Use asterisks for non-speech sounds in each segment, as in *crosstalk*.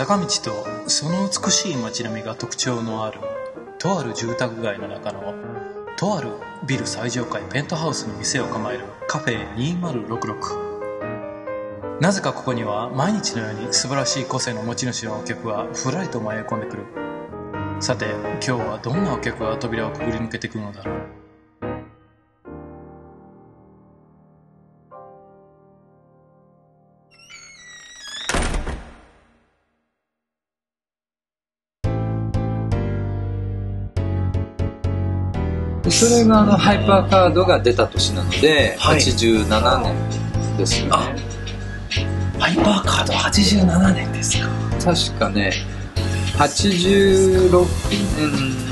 坂道とその美しい街並みが特徴のあるとある住宅街の中のとあるビル最上階ペントハウスに店を構えるカフェ2066なぜかここには毎日のように素晴らしい個性の持ち主のお客がふらりと迷い込んでくる。さて今日はどんなお客が扉をくぐり抜けてくるのだろう。それがあのハイパーカードが出た年なので、はい。87年ですよね。あハイパーカード87年ですか。確かね86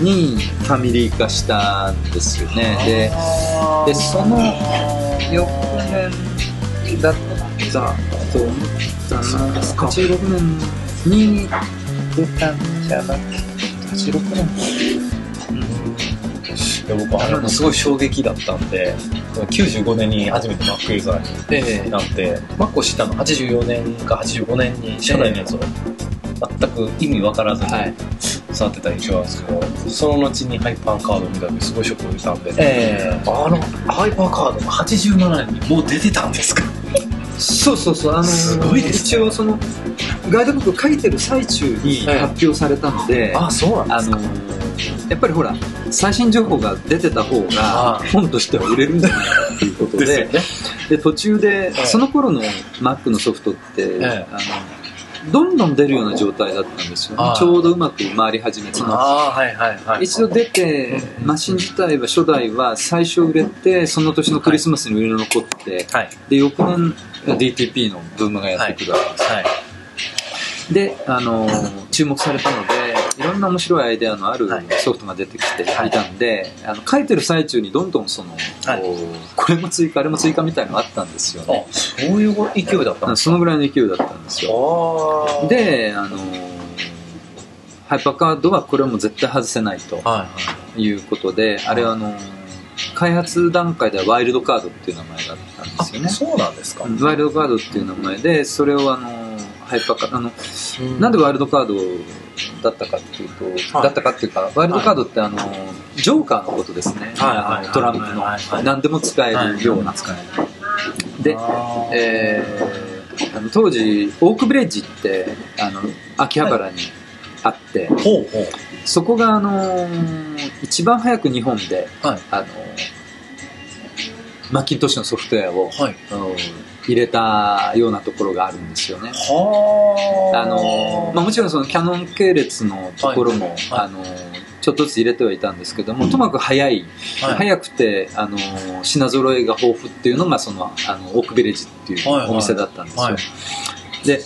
年にファミリー化したんですよね。ででその翌年だったと思ったな。86年に出たんじゃなくて86年で僕あれもすごい衝撃だったんで95年に初めて Mac ユーザーになって、Mac を知ったの84年か85年に初代のやつを全く意味わからずにはい。触ってた印象なんですけど、その後にハイパーカードを見た時すごいショックを受けたんで、ええ。あのハイパーカードが87年にもう出てたんですか？そうそうそうあのすごいですね。一応そのガイドブック書いてる最中にはい。発表されたので、あそうなんですか。あのやっぱりほら最新情報が出てた方があ本としては売れるんじゃないかっていうことでね。で途中で、ええその頃の Mac のソフトって、えあのどんどん出るような状態だったんですよね。ちょうどうまく回り始めてはいはいはい。一度出てマシン自体は初代は最初売れてその年のクリスマスに売れ残って、はい。で翌年 DTP のブームがやってくるわけです、はい。で、あの注目されたのでいろんな面白いアイデアのあるはい。ソフトが出てきてい。たんで、あの書いてる最中にどんどんその、はい。これも追加あれも追加みたいなのがあったんですよね。あそういう勢いだったんですそのぐらいの勢いだったんですよ。かであのハイパーカードはこれはもう絶対外せないとはいうことであれはあの開発段階ではワイルドカードっていう名前だったんですよね。あそうなんですか、うんワイルドカードっていう名前でそれをあのハイパーカーあのなんでワイルドカードだったかっていうと、はい。だったかっていうかワイルドカードってあの、ジョーカーのことですね、はいトランプの、何でも使えるような、使えで、えーあの当時オークブレッジってあの秋葉原にあって、そこがあの一番早く日本で、はい。あのマッキントッシュのソフトウェアを、はい入れたようなところがあるんですよね。はあ。のまあ、もちろんそのキャノン系列のところも、はい。あのちょっとずつ入れてはいたんですけども、ともかく早い、はい。早くてあの品揃えが豊富っていうのがそのあのオークビレッジっていうはいはい。お店だったんですよ。はい。で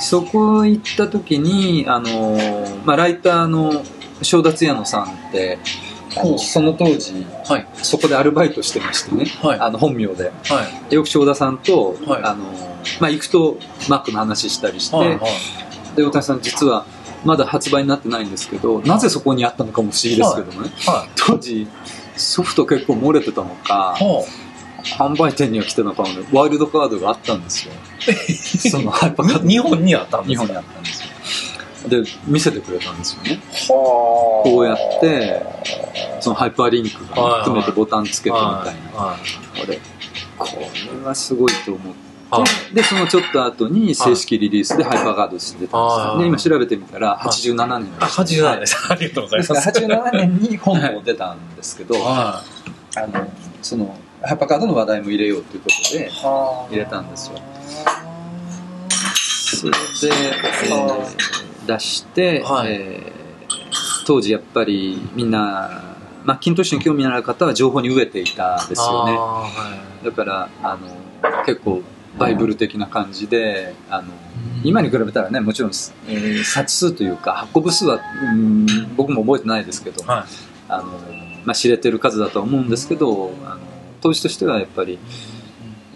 そこ行った時にあの、まあ、ライターの正田也野さんってその当時はい。そこでアルバイトしてましてね、はい。あの本名で。はい。よく正田さんと、はい。あのまあ、行くとマックの話したりして、はいはい。で大谷さん実はまだ発売になってないんですけどなぜそこにあったのかも不思議ですけどね、はい。当時ソフト結構漏れてたのかほ販売店には来てなかったのでワイルドカードがあったんですよ。*laughs* そのハイパーカードう日本にあったんですか？日本にあったんです。よで見せてくれたんですよね。はこうやってそのハイパーリンクがはい含めてボタンつけてみたいな、はいこれこれはすごいと思って。はいでそのちょっと後に正式リリースでハイパーカードとして出たんです今調べてみたら87年。あ87年です *laughs* ありがとうございでます。すから87年に本も出たんですけど、はあのそのハイパーカードの話題も入れようということで入れたんですよ。それで、えー出して、はい。えー当時やっぱりみんなマッキントッシュに興味のある方は情報に飢えていたんですよね。はだからあの結構バイブル的な感じであの今に比べたらねもちろん、えー冊数というか発行部数は、うん僕も覚えてないですけど、はい。あのまあ、知れてる数だとは思うんですけどあの当時としてはやっぱり、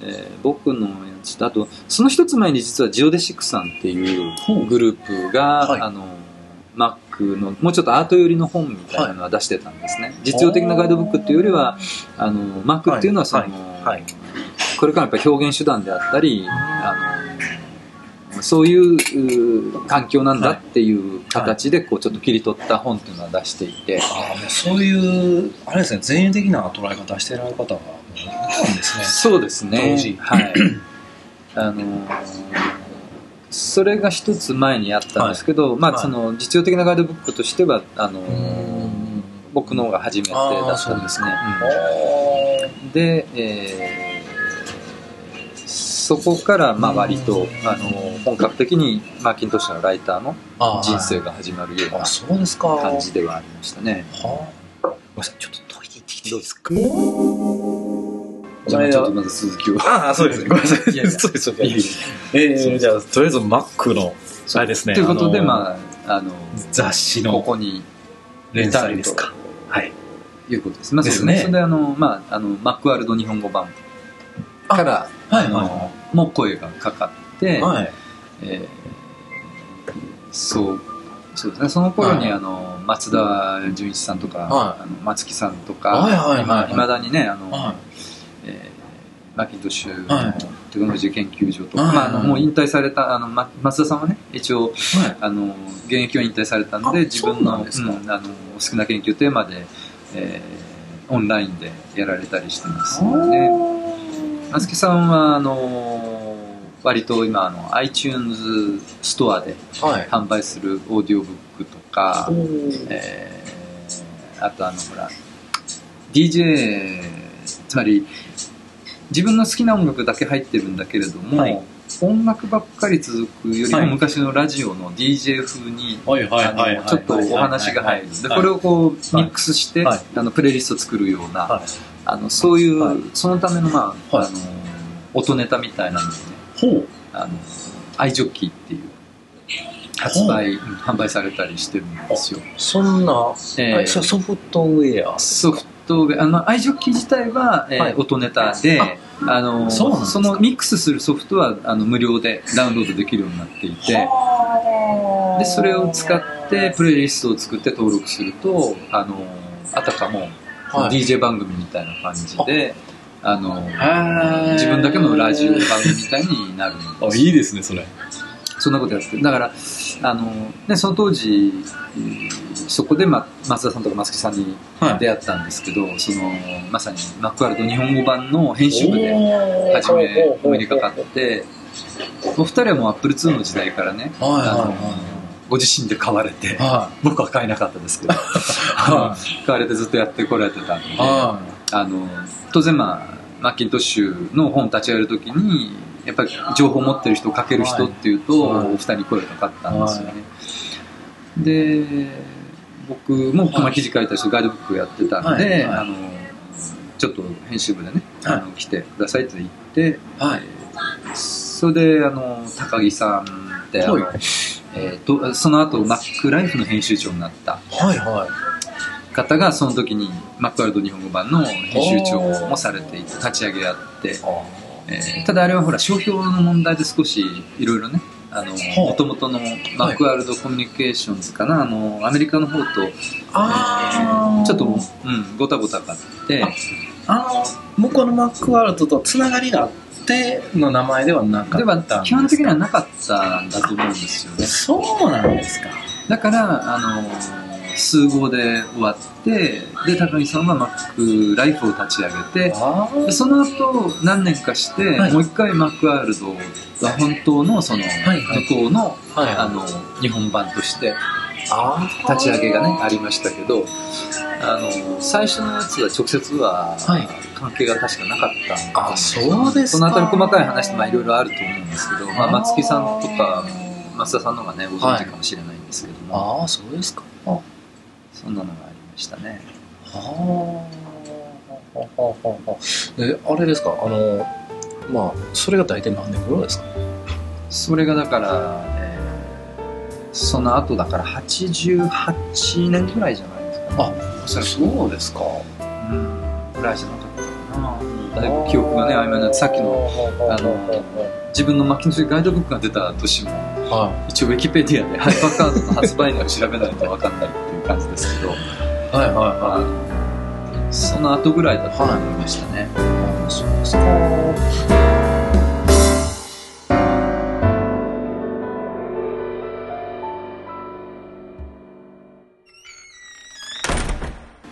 えー僕のやつとあとその一つ前に実はジオデシックさんっていうグループが、はい。あの Mac のもうちょっとアート寄りの本みたいなのは出してたんですね、実用的なガイドブックっていうよりはあの Mac っていうのはその、はい。はい。これからやっぱ表現手段であったりあのそういうう環境なんだっていう形でこうちょっと切り取った本っていうのは出していて、そういう、あれですね、前衛的な捉え方してられる方がもういたんですね。そうですね。はいあのーそれが一つ前にあったんですけど、まあはい。その実用的なガイドブックとしてはあの僕の方が初めてだったんですね。で、えーそこからまあ割と、あの本格的にマーキントッシュのライターのあ人生が始まるような。感じではありましたね。はあ。ごめんなさい、ちょっとトイレ行ってきていいですか？じゃあちょっとまず鈴木を。ああ、そうですね。*laughs* ごめんなさい。いやいやそうです、そうです。えー、じゃあ、とりあえず Mac の、あれですね。ということで、まあ、あの、雑誌このこに連載ですか？はい。いうことです。まあ、そうですね。それで、あの、まあ、あの、マックワールド日本語版から、はいあの、もう声がかかって、はい。えーそう、そうですね。その頃に、はいあの、松田純一さんとか、はいあの松木さんとか、はいはいはいいまだにね、あの、はえーマッキントッシュはいのテクノロジー研究所とか、はい。まあ、あのもう引退されたあの、ま、松田さんはね一応はい。あの現役は引退されたんあで自分のうんあの好きな研究テーマで、えーオンラインでやられたりしてますので、ね、松木さんはあの割と今あの iTunes ストアではい。販売するオーディオブックとか、おー。えーあとあのほら DJ つまり自分の好きな音楽だけ入ってるんだけれども、はい。音楽ばっかり続くよりもはい。昔のラジオの DJ 風に。ちょっとお話が入る。でこれをこうミックスして、はい。あのプレイリスト作るような、はい。あのそういう、はい。そのための,、まあはい。あの音ネタみたいなのをね。ほう。あのアイジョッキーっていう発売、販売されたりしてるんですよ。そんな、えーソフトウェア。ソフトウェア、あの、アイジョッキー自体は、えーはい。音ネタで、あのそのミックスするソフトはあの無料でダウンロードできるようになっていて、で、それを使ってプレイリストを作って登録すると、あの、あたかも、はい。DJ 番組みたいな感じで、あの、自分だけのラジオ番組みたいになるんです。あ、いいですね、それ。そんなことやってる。だから、あの、ね、その当時、えーそこで、ま、松田さんとか松木さんにはい。出会ったんですけど、その、まさにマックワールド日本語版の編集部で初めお目にかかって、お二人はもうアップル2の時代からね、はいはいあのはご自身で買われて、は僕は買えなかったですけど、*laughs* は買われてずっとやってこられてたんで、い。はあの、当然まあ、マッキントッシュの本立ち上げるときに、やっぱり情報を持ってる人、書ける人っていうと、はい。お二人に声がかかったんですよね。で、僕もこの記事書いた人、ガイドブックやってたんで、あの、ちょっと編集部でね、はい。あの来てくださいって言って、それで、あの、高木さんって、あのはい。えーとその後、マックライフの編集長になった。い。はいはい。方が、その時に、マックワールド日本語版の編集長もされていて、立ち上げやって、えーただあれはほら商標の問題で少しいろいろねあのほう。元々のマックワールドコミュニケーションズかな、あのアメリカの方と、あー。ちょっと、うん、ごたごたがあって。あの、向こうのマックワールドとつながりがあっての名前ではなかでった基本的にはなかったんだと思うんですよね。そうなんですか。だからあの数号で終わってで高木さんはマックライフを立ち上げてあでその後何年かして、はい。もう一回マックワールドが本当のそのはいはい。向こうの,、あ。の日本版としてあ立ち上げがねありましたけどあの最初のやつは直接ははい。関係が確かなかったんあ、そうですか。そのあたり細かい話ってまあいろいろあると思うんですけど、まあ、松木さんとか増田さんの方がねご存知かもしれないんですけども、ああ、そうですか。あそんなのがありましたね。はあ。ははははで、あれですか、あの、まあ、それが大体何年頃ですか？それがだから、えーその後だから88年ぐらいじゃないですか、ね、あ、それそうですか。うん。ぐらいじゃなかったかな。だいぶ記憶がね曖昧になってさっきのあの自分のマッキントッシュガイドブックが出た年もは一応ウィキペディアでハイパーカードの発売年を調べないと分かんないったですけど、はいはいはい、その後ぐらいだと思いましたね。はい、そうですか。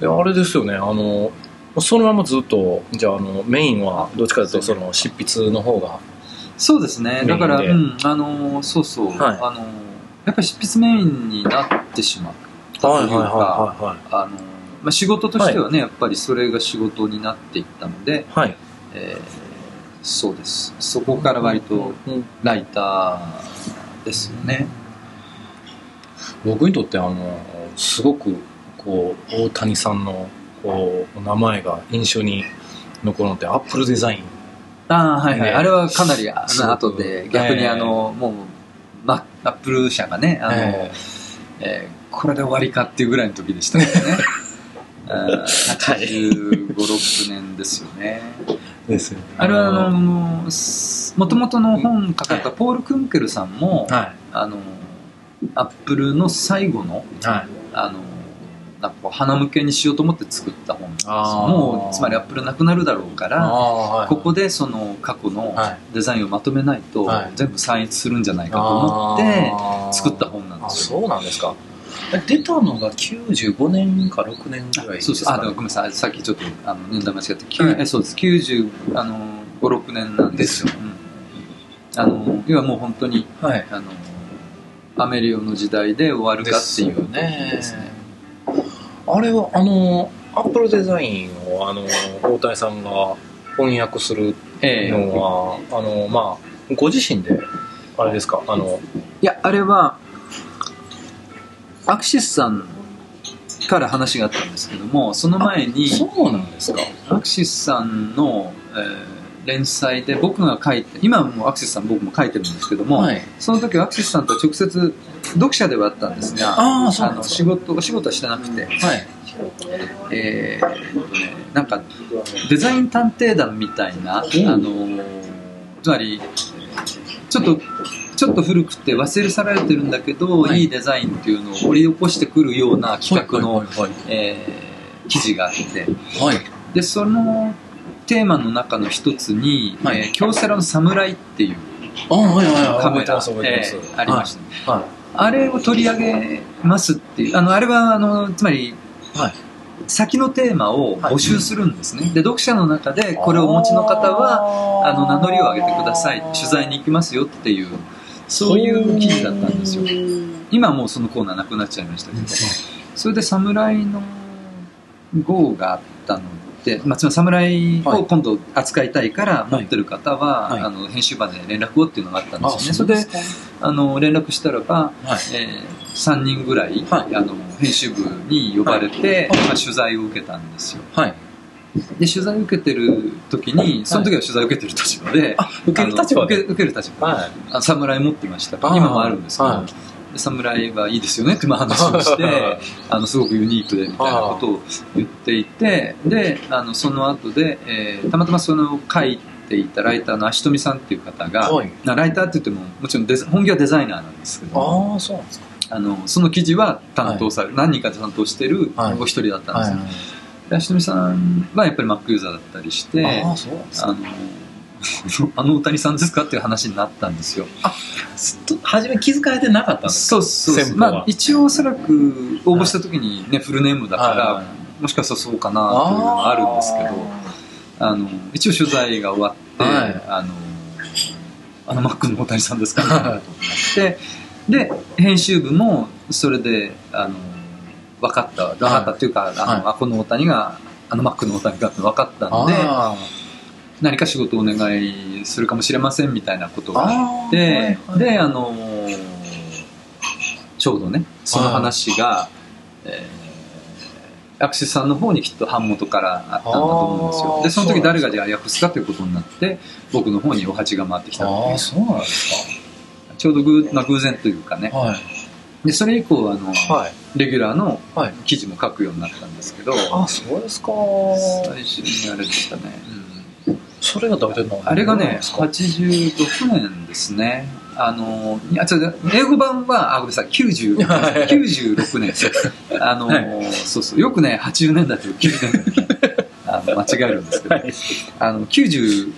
で、あれですよね、あの、そのままずっと、じゃあ、あの、メインは、どっちかというと、その、執筆の方が。そうですね。だから、うん、あの、そうそう、はい、あの、やっぱり執筆メインになってしまっというかあのまあ、仕事としてはね、はい、やっぱりそれが仕事になっていったので、はい。えー、そうです。そこから割とライターですよね、僕にとってあのすごくこう大谷さんのこう名前が印象に残るのってアップルデザイン。ああはいはい、ね、あれはかなりあの後で逆にあの、えー、もう、ま、アップル社がねあの、えー、えー、これで終わりかっていうぐらいの時でしたね。*laughs* 85、6年ですよね。ですよ、ね、あれはあのもともとの本書かれたポール・クンケルさんも、はい、あのアップルの最後の、はい、あのなんか花向けにしようと思って作った本です。もうつまりアップルなくなるだろうから、はい、ここでその過去のデザインをまとめないと、はい、全部散逸するんじゃないかと思って作った本なんですよ。そうなんですか出たのが95年か6年ぐらいですか、ね、そうそうあごめんなさい。さっきちょっとあの年代間違って、はい、えそうです。95、あの56年なんですよ、うん、あの要はもう本当に、はい、あのアメリオの時代で終わるかっていうね。ですね。あれはあのアップルデザインをあの大谷さんが翻訳するのは、えー、あのまあご自身であれですか？あのいやあれはアクシスさんから話があったんですけどもその前にそうなんですか。アクシスさんの、えー連載で僕が書いて今もアクシスさん僕も書いてるんですけども、はい、その時アクシスさんと直接読者ではあったんですがああの仕事お仕事はしてなくて、はい。えー、なんかデザイン探偵団みたいな、あのつまりちょっとちょっと古くて忘れ去られてるんだけど、はい、いいデザインっていうのを掘り起こしてくるような企画の記事があって、はい、でそのテーマの中の一つに、はい、えー、京セラの侍っていうカメラ、えー、ありました、はい、あれを取り上げますっていうあのあれはあのつまり、はい、先のテーマを募集するんですね、はい、で読者の中でこれをお持ちの方はあの名乗りを上げてください。取材に行きますよっていうそういう記事だったんですよ。今もうそのコーナーなくなっちゃいましたけど。それで侍の号があったので、まあ、つまり侍を今度扱いたいから持ってる方は、はい、あの編集場で連絡をっていうのがあったんですよね。それであの連絡したらば、はい、えー、3人ぐらい、はい、あの編集部に呼ばれて、まあ、取材を受けたんですよ、はいで取材を受けてる時にその時は取材を受けてる立場で、受ける立場で。受ける立場、はい、侍持ってました。今もあるんですけど、はい、侍はいいですよねって話をして *laughs* あのすごくユニークでみたいなことを言っていてであのその後で、えー、たまたまその書いていたライターの足富さんっていう方が、はい、ライターって言ってももちろんデ本業はデザイナーなんですけどあそうなんですか。あのその記事は担当される、何人かで担当してるお一人だったんですよ、さんはやっぱり Mac ユーザーだったりしてあそうあの *laughs* あの大谷さんですかっていう話になったんですよ。あ、初め気づかれてなかったんですか？そうそうまあ一応おそらく応募した時にね、フルネームだから、もしかしたらそうかなというのがあるんですけど、あの、一応取材が終わって、あの、あのマックの大谷さんですかって、で、編集部もそれで、あの、分かった分かったっていうか、あの、はい、あこの大谷があのマックの大谷がって分かったんで何か仕事をお願いするかもしれませんみたいなことがあって、はいはい、であのちょうどねその話が、えー、アクシスさんの方にきっと版元からあったんだと思うんですよ。でその時誰がじゃあ訳すかということになって僕の方にお鉢が回ってきたそうなんですか。ちょうど偶,、まあ、偶然というかね、はい、でそれ以降あの、はい。レギュラーの記事も書くようになったんですけど、はい、あそうですか。最初にあれでしたね、うん、それが大体何あれがね86年ですね。あのいやちょ英語版はあごめんなさい96 96年 *laughs* あの、はい、そうそう。よくね80年代と90年代あの間違えるんですけど、はい、あの90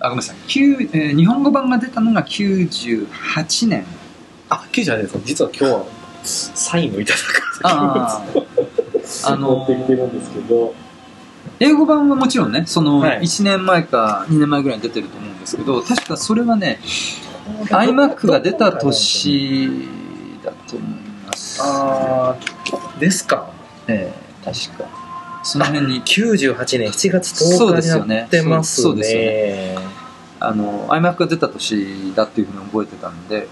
あごめんなさい、えー、日本語版が出たのが98年あ98年ですか？実は今日はサインをいただくああ。*laughs* のー持ってきてるんですけど、英語版はもちろんねそのはい。1年前か2年前ぐらいに出てると思うんですけど確かそれはね iMac が出た年だと思います。あー、ですか？ええ確か。その辺に98年7月10そうですよね日になってますね。そうそうですよね。あの iMac が出た年だっていうふうに覚えてたんで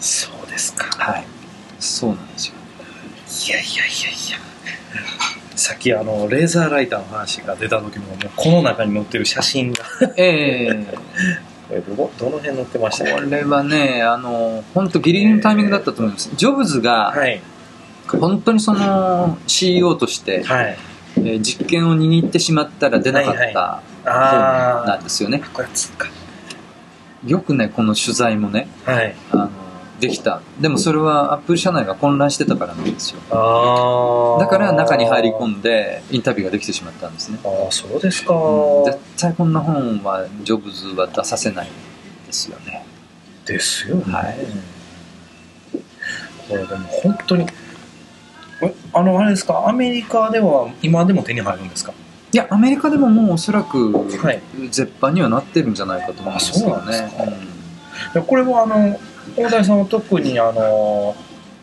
そうですか。はいそうなんですよいやいやいやいや。さっきあの、レーザーライターの話が出た時も、もうこの中に載ってる写真が、ええ *laughs* これどの辺載ってました？これはねあの本当ギリギリのタイミングだったと思いますジョブズがはい。本当にその CEO として、はい。えー実権を握ってしまったら出なかった本あなんですよね。よくねこの取材もねはい。あのできた。でもそれはアップル社内が混乱してたからなんですよ。だから中に入り込んんでインタビューができてしまったんですね。ああ、そうですか。絶対こんな本はジョブズは出させないですよね。ですよね。はい。これでも本当に、えあの、あれですか、アメリカでは今でも手に入るんですか？いやアメリカでももうおそらくはい。絶版にはなってるんじゃないかと思うんですよあそうなんこれはあの、大谷さんは特にあの、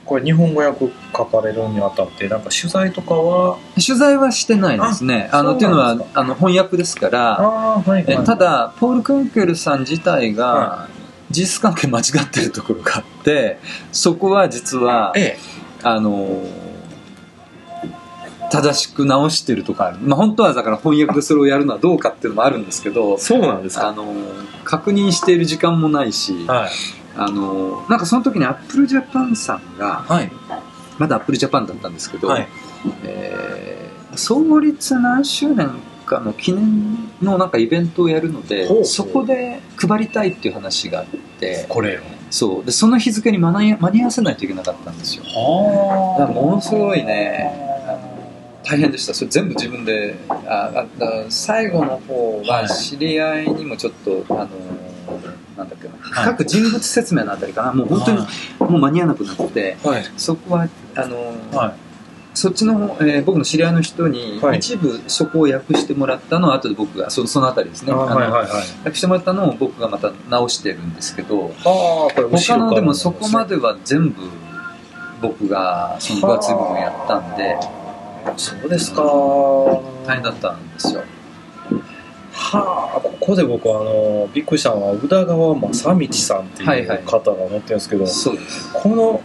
これ日本語訳書かれるにあたって、なんか取材とかは、取材はしてないですね。あのっていうのはあの翻訳ですから。はい、えはい。ただポール・クンケルさん自体がは事実関係間違ってるところがあってそこは実はええ、あの正しく直してるとかまあ、本当はだから翻訳でそれをやるのはどうかっていうのもあるんですけどそうなんですか。あの確認している時間もないしはい。あのなんかその時にアップルジャパンさんがはい。まだアップルジャパンだったんですけど、はい。えー創立何周年かの記念のなんかイベントをやるのでそこで配りたいっていう話があってこれを。そうでその日付に間に合間に合わせないといけなかったんですよあだからものすごいね大変でしたそれ全部自分でああ最後の方ははい知り合いにもちょっとあのなんだっけな、はい各人物説明のあたりかなもう本当にもう間に合わなくなってはい。そこはあの、はい。そっちの方、えー僕の知り合いの人にはい一部そこを訳してもらったのを後で僕がそそのあたりですねあはいはいはい。訳してもらったのを僕がまた直してるんですけどああ、これ他のでもそこまででは全部僕がその分厚い部分やったんでそうですか。大変だったんですよはあ、ここで僕はあの、びっくりしたのは、宇田川正道さんってはいはい。いう方が乗ってるんですけど、そうです。この、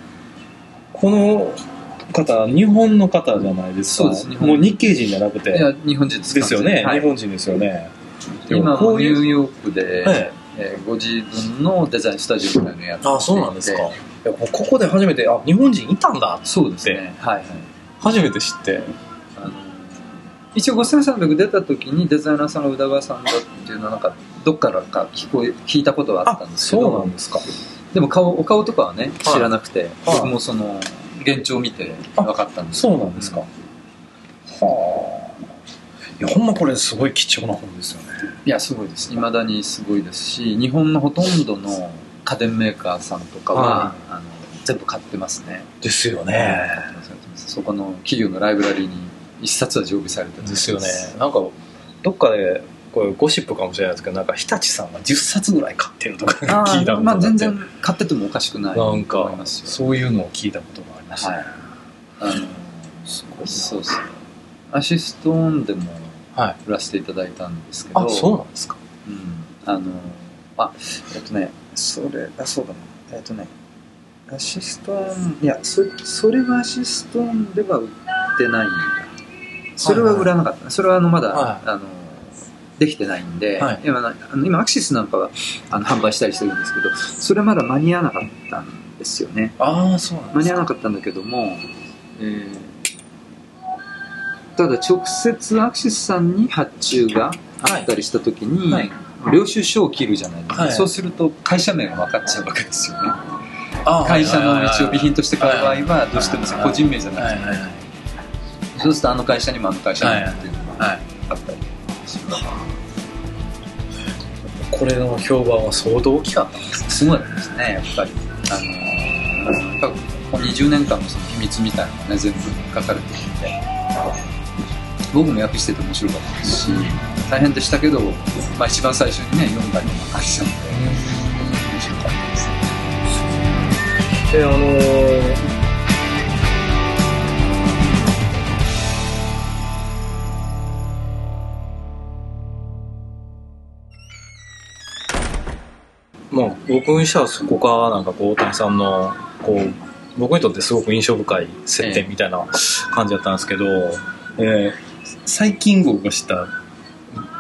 この方、日本の方じゃないですか。もう日系人じゃなくいて。や日本人です。ですよね、はい。日本人ですよね。今もニューヨークで、はい。えーご自分のデザインスタジオみたいなのやっていて。あ、そうなんですか。ここで初めて、あ、日本人いたんだそうですね。はいはい。初めて知って。一応5300出た時にデザイナーさんが宇田川さんだっていうのはなんかどっからか聞こえ聞いたことはあったんですけそうどなんですか。でも顔お顔とかはねはい。知らなくて、はい。僕もその現状を見て分かったんですそうなんですか。はあ。いや、ほんまこれすごい貴重な本ですよね。いやすごいです。未だにすごいですし日本のほとんどの家電メーカーさんとかは、はあの全部買ってますね。ですよ買ってます買ってます。そこの企業のライブラリーに一冊は常備されてるですよね。なんか、どっかで、これゴシップかもしれないですけど、なんか日立さんが10冊ぐらい買ってるとかあ聞いたことがあって。ーまあ全然買っててもおかしくないとなんか思いますよそういうのを聞いたことがありましたね。はい。あのそうそうアシストオンでもはい。売らせていただいたんですけど、あ、そうなんですか。うん、あのあえっとねそれあそうだな。えっとねアシストオンいやそそれはアシストオンでは売ってないんだそれは売らなかった、それはあのまだ、はい。あのできてないんで、はい。今なあの今アクシスなんかはあの販売したりしてるんですけどそれまだ間に合わなかったんですよね。ああ、そうなん間に合わなかったんだけども、えーただ直接アクシスさんに発注があったりした時に、はい。領収書を切るじゃないですか、はいそうすると会社名が分かっちゃうわけですよね会社の一応備品として買う場合はどうしてもはい個人名じゃなくて、はいはいはいそうするとあの会社にもあの会社にもっていうのがはい。あったりしますこれの評判は相当大きかったんですね。すごいですねやっぱり。あのーここ20年間のその秘密みたいなのがね全部書かれてるんで。僕も訳してて面白かったですし大変でしたけど、まあ、一番最初にね読んだような感じなので面白かったですね。であのーまあ、僕にしてはそこがなんかこう大谷さんのこう僕にとってすごく印象深い接点みたいな感じだったんですけど、えー最近僕が知った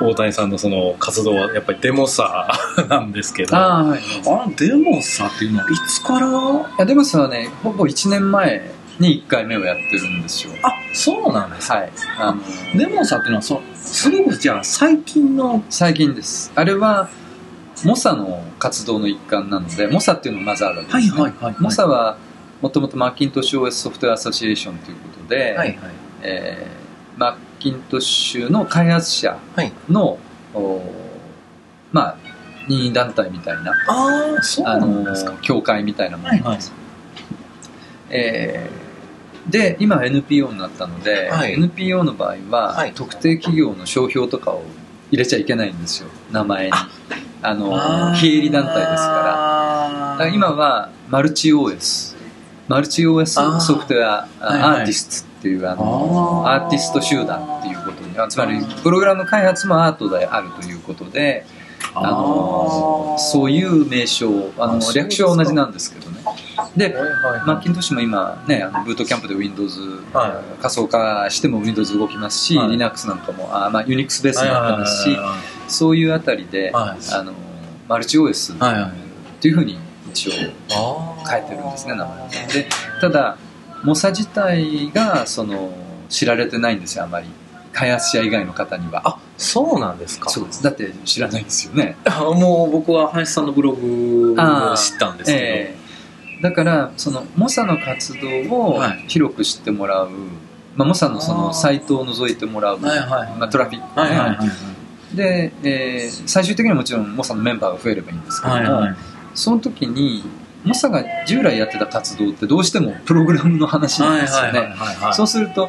大谷さんのその活動はやっぱりデモサー *laughs* なんですけどああ、はい、のデモサーっていうのはいつから？いやデモスはねほぼ1年前に1回目をやってるんですよ。あそうなんですか？はい。あのデモサーっていうのはそすごくじゃあ最近の？最近です。あれはモサの活動の一環なのでモサっていうのがまずあるわけです、ね。はいはいモサはもともとマッキントッシュ OS ソフトウェアアソシエーションということで、はいはい。えーマッキントッシュの開発者はい。まあ任意団体みたいなああそうあなんですか。の協会みたいなもの。はいはい。なんです、えーで今は NPO になったので、はい。NPO の場合は、はい。特定企業の商標とかを入れちゃいけないんですよ。名前に。あの非営利団体ですから。だから今はマルチ OS マルチ OS ソフトウェアアーティストっていうあのアーティスト集団っていうことにあつまりプログラム開発もアートであるということであのそういう名称あの略称は同じなんですけどねでマッキントッシュも今ねあのブートキャンプで Windows、は仮想化しても Windows 動きますし、はい。Linux なんかもあ、まあ、Unix ベースになってますし、そういうあたりで、はい。あのマルチ OS っていうふうに一応あ変えてるんですね名前でただモサ自体がその知られてないんですよあまり。開発者以外の方には。あそうなんですか。そうです。だって知らないんですよね。あもう僕は林さんのブログを知ったんですけど、ええだからそのモサの活動をはい。広く知ってもらう、まあ、モサのそのサイトを覗いてもらう、はいはいまあ、トラフィックね、はいはいはいで、えー最終的にはもちろんモサのメンバーが増えればいいんですけども、はいはい。その時にモサが従来やってた活動ってどうしてもプログラムの話なんですよね、はいそうすると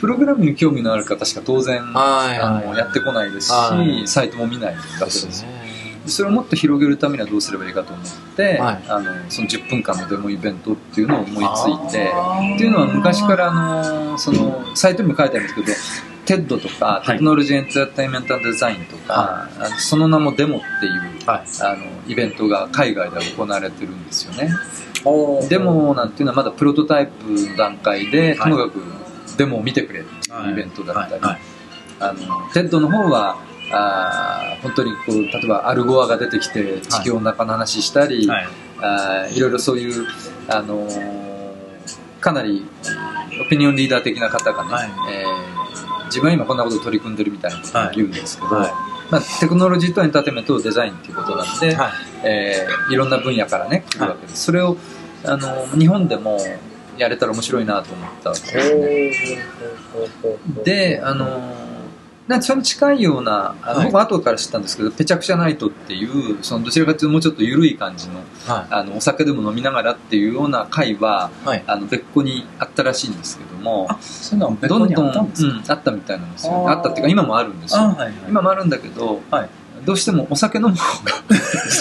プログラムに興味のある方しか当然、はいあのやってこないですし、はい。サイトも見ないわけですですねそれをもっと広げるためにはどうすればいいかと思って、はい。あのその10分間のデモイベントっていうのを思いついてっていうのは昔からあのそのサイトにも書いてあるんですけど TED とかはい。テクノロジーエンターテインメントデザインとか、あのその名もデモっていう、はい。あのイベントが海外で行われてるんですよね。デモなんていうのはまだプロトタイプの段階で、はい。ともかくデモを見てくれっていうイベントだったり、はい。はい。あの TED の方はあー本当にこう例えばアルゴアが出てきて地球温暖化の話したり、はい。あーいろいろそういう、あのーかなりオピニオンリーダー的な方がね、はい。えー自分は今こんなことを取り組んでるみたいなことを言うんですけど、はい。まあ、テクノロジーとエンターテインメントとデザインっていうことなんで、はい。えーいろんな分野からね来るわけです、それをあの日本でもやれたら面白いなと思ったわけですね。であのなんかそれに近いようなあの、はい。僕は後から知ったんですけどペチャクチャナイトっていうそのどちらかというともうちょっと緩い感じのはあのお酒でも飲みながらっていうような会は、はい。あの別個にあったらしいんですけどもあそういうのは別どんどん個にあったんですか？うんあったみたいなんですよね。あったっていうか今もあるんですよ。あはいはい。今もあるんだけど、はい。どうしてもお酒飲む方が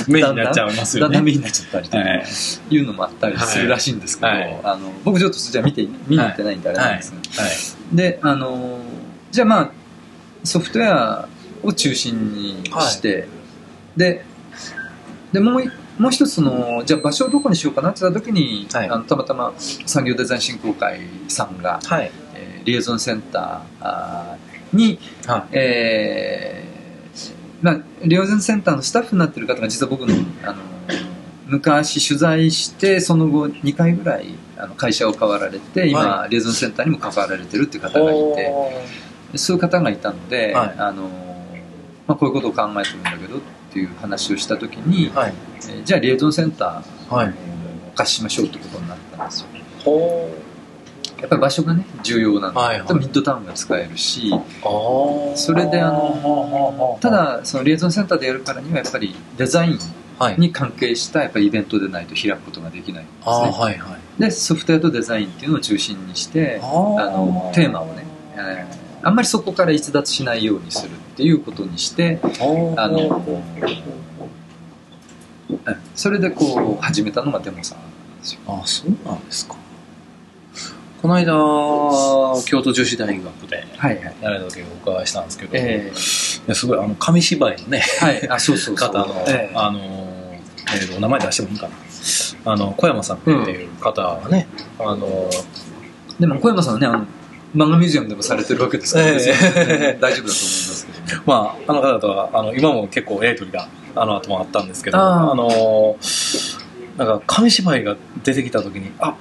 メインになっちゃいますよね。だんだんメインになっちゃったりとかはい。いうのもあったりするらしいんですけど、はい。あの僕ちょっとじゃあ見て見に行ってないんであれなんですけど、はい。であのじゃあまあソフトウェアを中心にして、ででもういもう一つのじゃあ場所をどこにしようかなって言った時に、はい。あのたまたま産業デザイン振興会さんが、はい。えーリエゾンセンターに、はえーまあ、リエゾンセンターのスタッフになってる方が実は僕のあの昔取材してその後2回ぐらいあの会社を変わられて今、はリエゾンセンターにも関わられてるっていう方がいてそういう方がいたので、はい。あのまあ、こういうことを考えてるんだけどっていう話をした時に、はい。えーじゃあリエゾンセンターはお貸ししましょうってことになったんですよ。ほやっぱり場所がね重要なんで、はいはい。ミッドタウンが使えるしー。それであのただそのリエゾンセンターでやるからにはやっぱりデザインはい。に関係したやっぱりイベントでないと開くことができないんですね。はいはい。で、ソフトウェアとデザインっていうのを中心にして、ああのテーマをね、えーあんまりそこから逸脱しないようにするっていうことにして、あの、うんそれでこう始めたのがデモさんですよ。あそうなんですか。この間、京都女子大学ではいはい。やられた時お伺いしたんですけど、えいやすごい、あの、紙芝居のね、ーはい、あ、そうそうそう。方の、えーあの、えーと、お名前出してもいいかな。あの、小山さんっていう方はね、あの、でも小山さんはね、あの、漫画ミュージアムでもされてるわけですから、ええ。別に大丈夫だと思いますけど。*laughs* まあ、あの方とは、あの、今も結構エイトリが、あの後もあったんですけど、あの、なんか、紙芝居が出てきた時に、あ、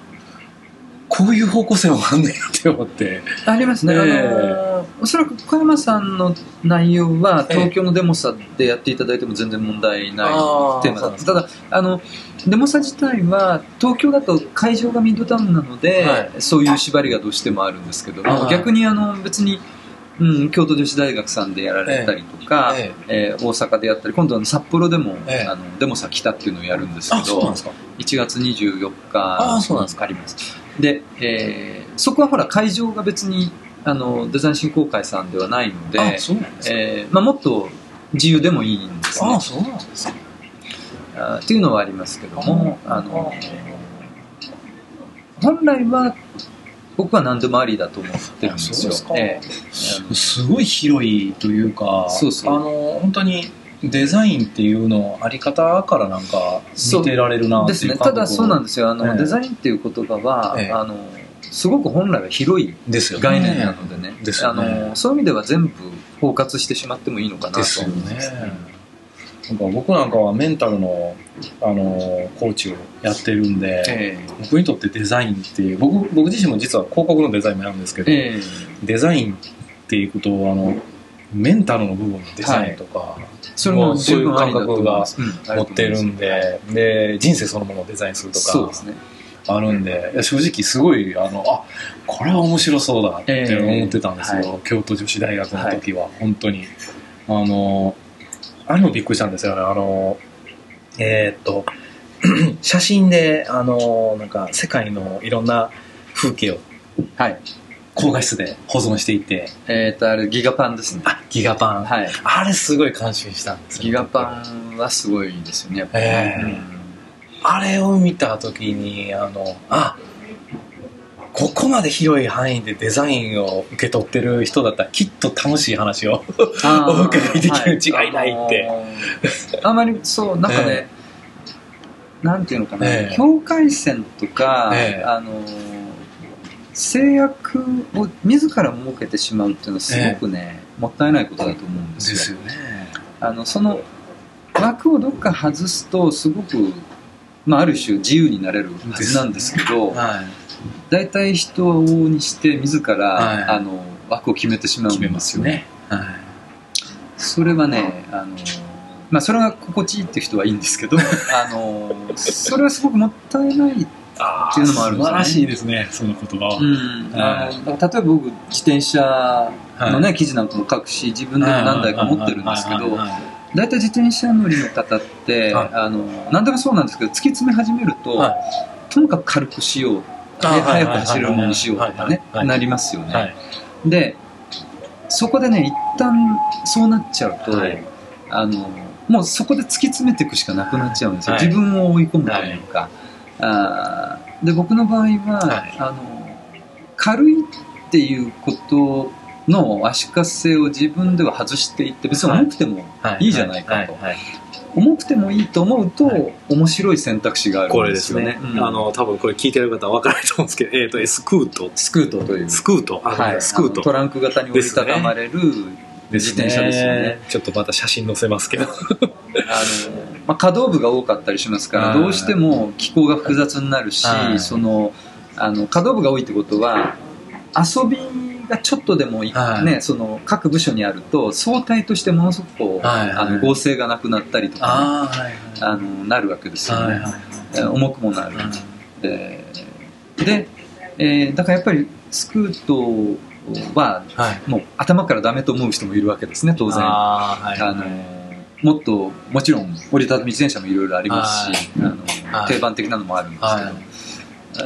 こういう方向性もあんねんって思って、ありますね。ええ。あのおそらく小山さんの内容は東京のデモサでやっていただいても全然問題ないテーマだそうなんですただあのデモサ自体は東京だと会場がミッドタウンなので、はい。そういう縛りがどうしてもあるんですけども、はい逆にあの別に、うん、京都女子大学さんでやられたりとか、ええ。ー大阪でやったり今度は札幌でも、ええ。あのデモサ北っていうのをやるんですけどですか。1月24あ日そうなんですか。あります。で、えーそこはほら会場が別にあのデザイン振興会さんではないので。えーまあ、もっと自由でもいいんですね。あ、そうなんですか。あっていうのはありますけどもあの本来は僕は何でもありだと思ってるんですよ。すか。えすごい広いというか、そうそう。あの、本当にデザインっていうのあり方からなんか見てられるなってですね、いう感覚ただそうなんですよ。あの、ええ。デザインっていう言葉は、ええ。あのすごく本来は広いですよね。概念なのでね。ね。のそういう意味では全部包括してしまってもいいのかなと思います。ね。なんか僕なんかはメンタルのあのコーチをやってるんで、え僕にとってデザインっていう僕僕自身も実は広告のデザインもやるんですけど、ええ。デザインっていうことをあのメンタルの部分のデザインとか、それもそういう感覚が持ってるんでで人生そのものをデザインするとか。そうですねあるんで、いや正直すごいあのあこれは面白そうだって思ってたんですよ、ええは京都女子大学の時は、本当に。あのあれもびっくりしたんですよ。ねあのえーっと *clears throat* 写真であのなんか世界のいろんな風景をはい。高画質で保存していて。えっ、とあれギガパンですね。あギガパン、はい。あれすごい感心したんですよ。ギガパンはすごいですよねやっぱり、ええ。うんあれを見た時にあのあここまで広い範囲でデザインを受け取ってる人だったらきっと楽しい話を *laughs* お伺いできるに違いないって。あまりそう *laughs* なんかね、なんていうのかな、ええ。境界線とか、ええ。あのー制約を自ら設けてしまうっていうのはすごくね、もったいないことだと思うんですよね。あのその枠をどっか外すとすごく、まあ、ある種自由になれるはずなんですけどはい。大体人を往々にして自ら、はい。あの枠を決めてしまうんですすね。はい。それはねあの、まあ、それが心地いいっていう人はいいんですけど *laughs* あのそれはすごくもったいない、あっていうのもあるんですね。素晴らしいですねその言葉は、うん。例えば僕自転車のね、はい。記事なんかも書くし自分でも何台か持ってるんですけど大体自転車乗りの方って、はい。あの何でもそうなんですけど突き詰め始めると、はい。とにかく軽くしようであはい早く走れるものにしようとかねなりますよね、はい。でそこでね一旦そうなっちゃうと、はい。あのもうそこで突き詰めていくしかなくなっちゃうんですよ、はい。自分を追い込むというか、あーで僕の場合は、はい。あの軽いっていうことの足かせを自分では外していって別に重くてもい。いじゃないかと、重くてもいいと思うと、はい。面白い選択肢があるこんでよれですすねね。うん。あの多分これ聞いてる方は分からないと思うんですけど、えっ、と、スクート。スクートという、スクート。あ、はい、スクートト。ランク型に折りたたまれる自転車ですよね。ちょっとまた写真載せますけど。あの、まあ、可動部が多かったりしますからはい。どうしても気候が複雑になるし、はい。そのあの可動部が多いってことは遊びがちょっとでもい、はい。ね、その各部署にあると相対としてものすごくはいはい。あの合成がなくなったりとか、ああ、はいあのなるわけですよね、はいはい。えー重くもなる、でで、えーだからやっぱりスクートははい。もう頭からダメと思う人もいるわけですね当然。あのもっともちろん折りたたみ自転車もいろいろありますし、あのはい。定番的なのもあるんですけど、はい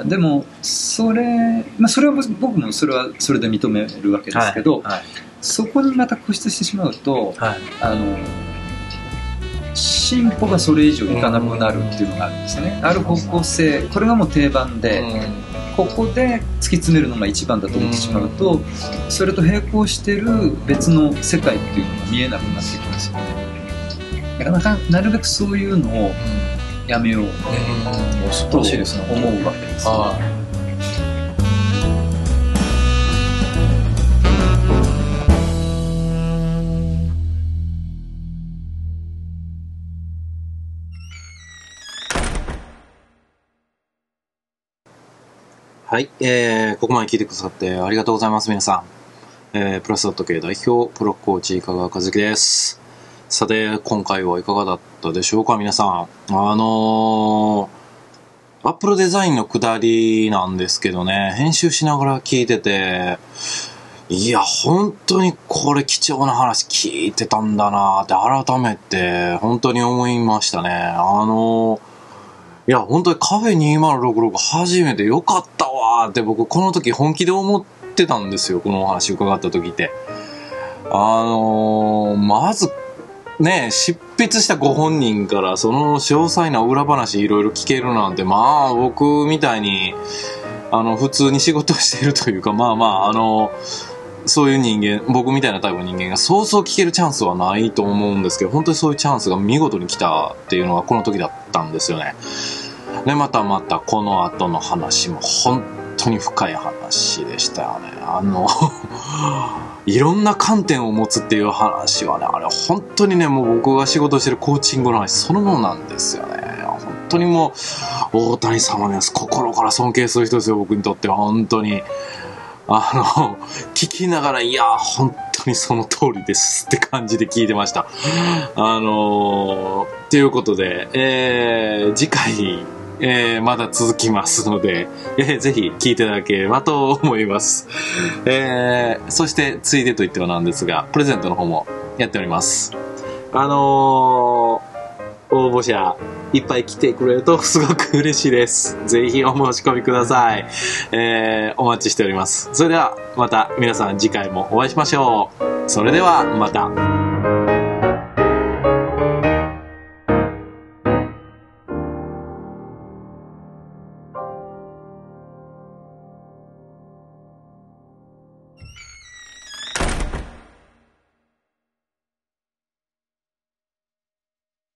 でもそれ、まあ、それは僕もそれはそれで認めるわけですけど、はいそこにまた固執してしまうとはい。あの進歩がそれ以上いかなくなるっていうのがあるんですね、ある方向性これがもう定番で、ここで突き詰めるのが一番だと思ってしまうと、それと並行してる別の世界っていうのが見えなくなってきますよね。だからなかなるべくそういうのをやめよううん素晴とらしいですね思うわけです、はいはい、えー、ここまで聞いてくださってありがとうございます、皆さん。えー、プラスドット系代表、プロコーチ、香川和樹です。さて、今回はいかがだったでしょうか、皆さん。あのー、アップルデザインの下りなんですけどね、編集しながら聞いてて、いや、本当にこれ貴重な話聞いてたんだなって改めて本当に思いましたね。あのいや、本当にカフェ2066初めてよかったわーって僕この時本気で思ってたんですよ。このお話伺った時って。あのーまず、ね、執筆したご本人からその詳細な裏話いろいろ聞けるなんて、まあ僕みたいに、あの、普通に仕事してるというか、*laughs* まあまあ、あの、そういう人間、僕みたいなタイプの人間がそうそう聞けるチャンスはないと思うんですけど、本当にそういうチャンスが見事に来たっていうのがこの時だったんですよね。で、またまたこの後の話も本当に深い話でしたよね。あの、*laughs* いろんな観点を持つっていう話はね、あれ本当にね、もう僕が仕事してるコーチングの話そのものなんですよね。本当にもう、大谷様です。心から尊敬する人ですよ、僕にとっては。本当に。あの、聞きながら、いや、本当にその通りですって感じで聞いてました。あのー、ということで、えー、次回、えー、まだ続きますので、えー、ぜひ聞いていただければと思います。えー、そして、ついでと言ってはなんですが、プレゼントの方もやっております。あのー、応募者いっぱい来てくれるとすごく嬉しいです。ぜひお申し込みください。えー、お待ちしております。それではまた皆さん次回もお会いしましょう。それではまた。